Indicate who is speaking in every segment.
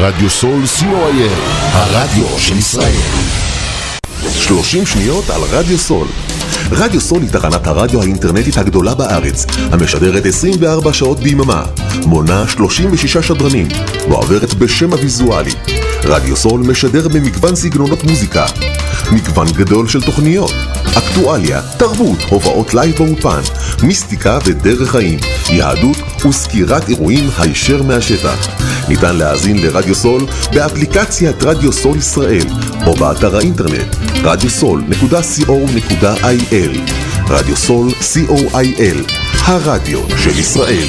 Speaker 1: רדיו סול co.il, הרדיו של ישראל. 30 שניות על רדיו סול. רדיו סול היא תחנת הרדיו האינטרנטית הגדולה בארץ, המשדרת 24 שעות ביממה, מונה 36 שדרנים, מועברת בשם הוויזואלי. רדיו סול משדר במגוון סגנונות מוזיקה, מגוון גדול של תוכניות, אקטואליה, תרבות, הופעות live באולפן, מיסטיקה ודרך חיים, יהדות וסקירת אירועים הישר מהשטח. ניתן להאזין לרדיו סול באפליקציית רדיו סול ישראל או באתר האינטרנט radiosol.co.il רדיו סול co.il הרדיו של ישראל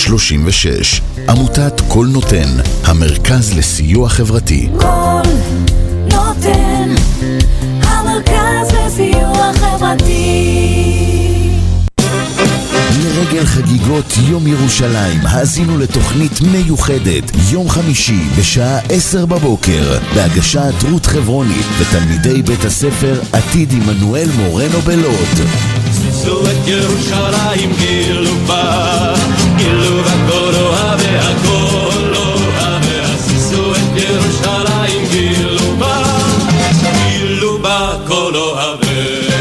Speaker 2: 36 עמותת קול נותן, המרכז לסיוע חברתי.
Speaker 3: קול נותן, המרכז לסיוע חברתי.
Speaker 2: לרגל חגיגות יום ירושלים, האזינו לתוכנית מיוחדת, יום חמישי, בשעה עשר בבוקר, בהגשת רות חברוני ותלמידי בית הספר עתיד עמנואל מורנו בלוד.
Speaker 4: זו את ירושלים גילו בה, גילו הכל אוהבי הכל אוהבי עשיסו את ירושלים גילו בה, גילו בה כל אוהבי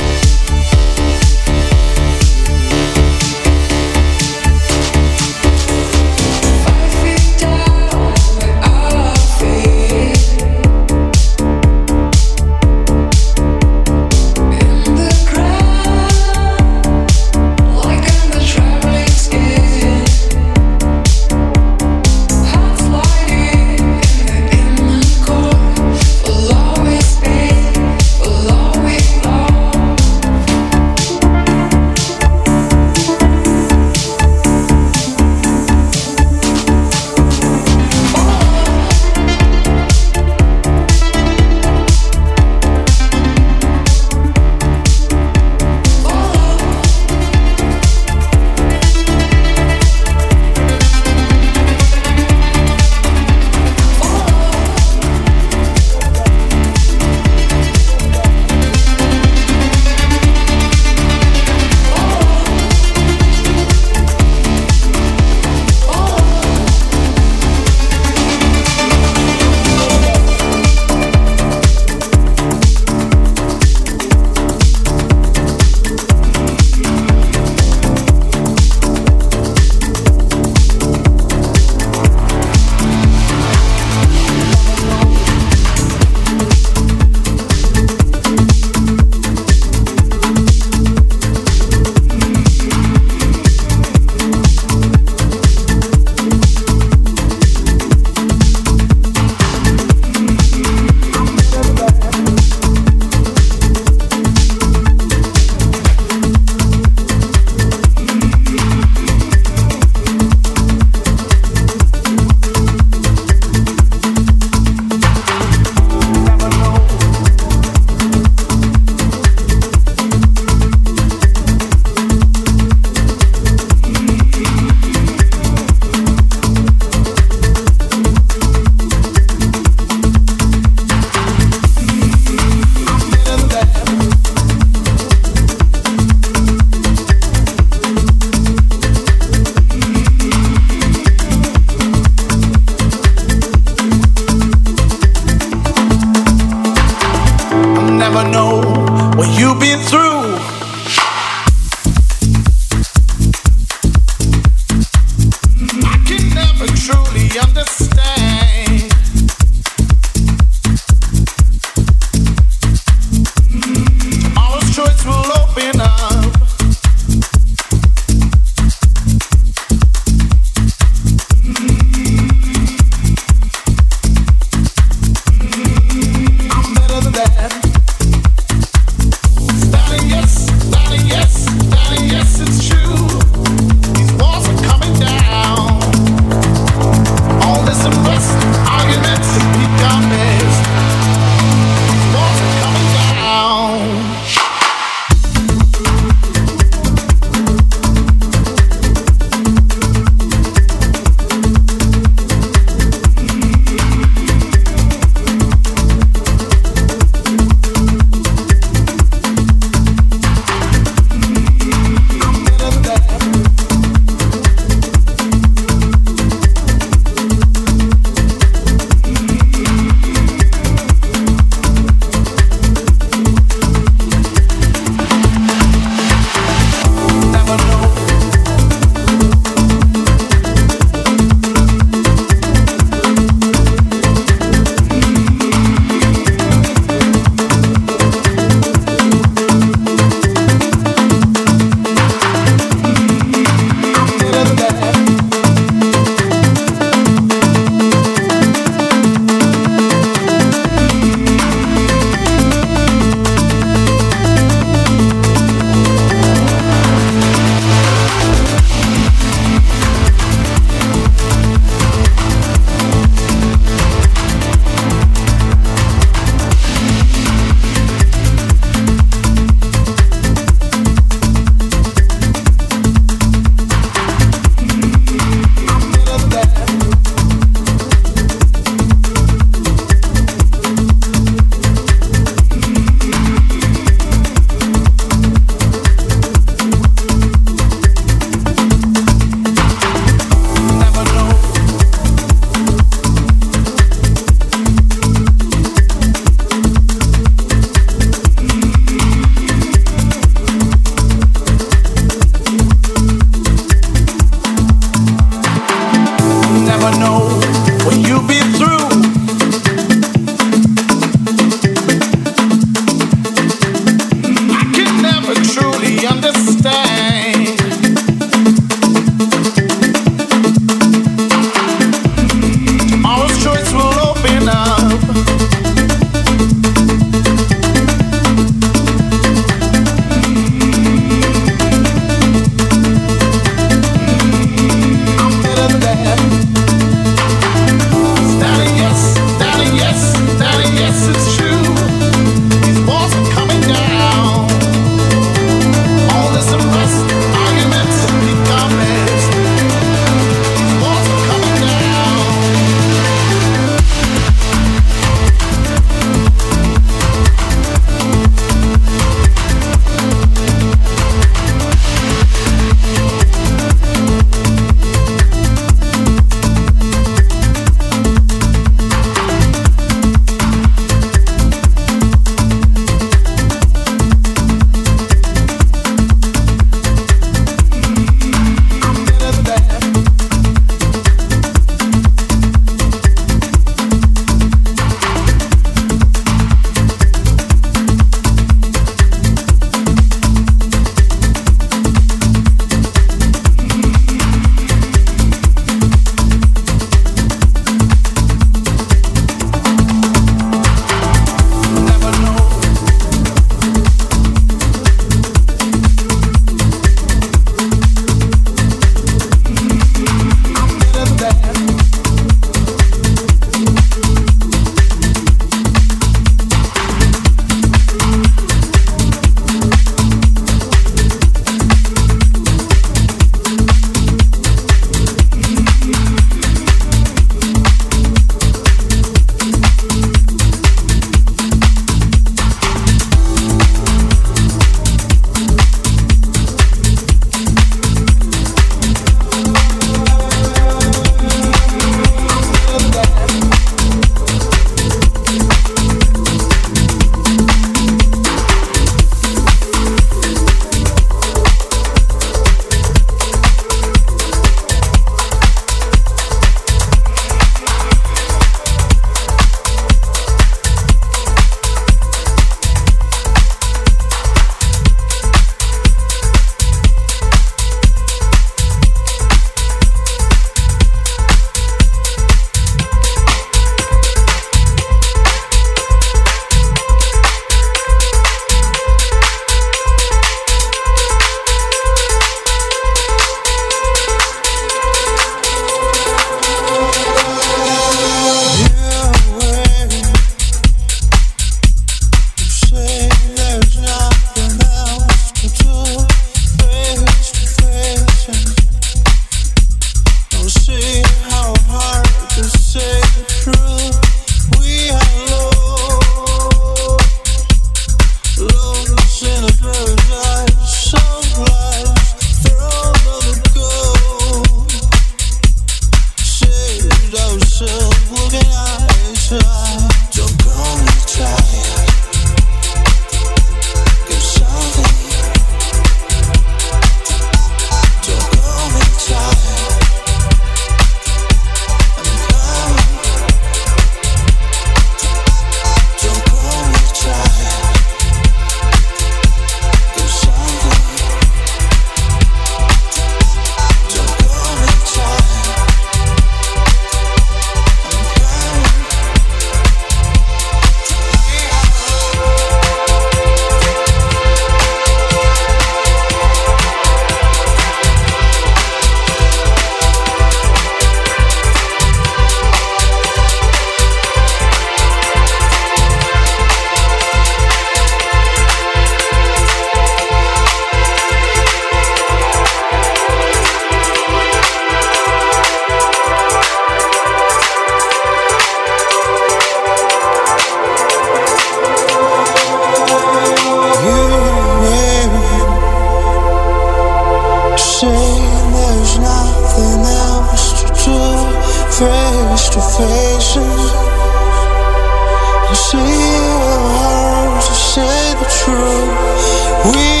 Speaker 5: Oui.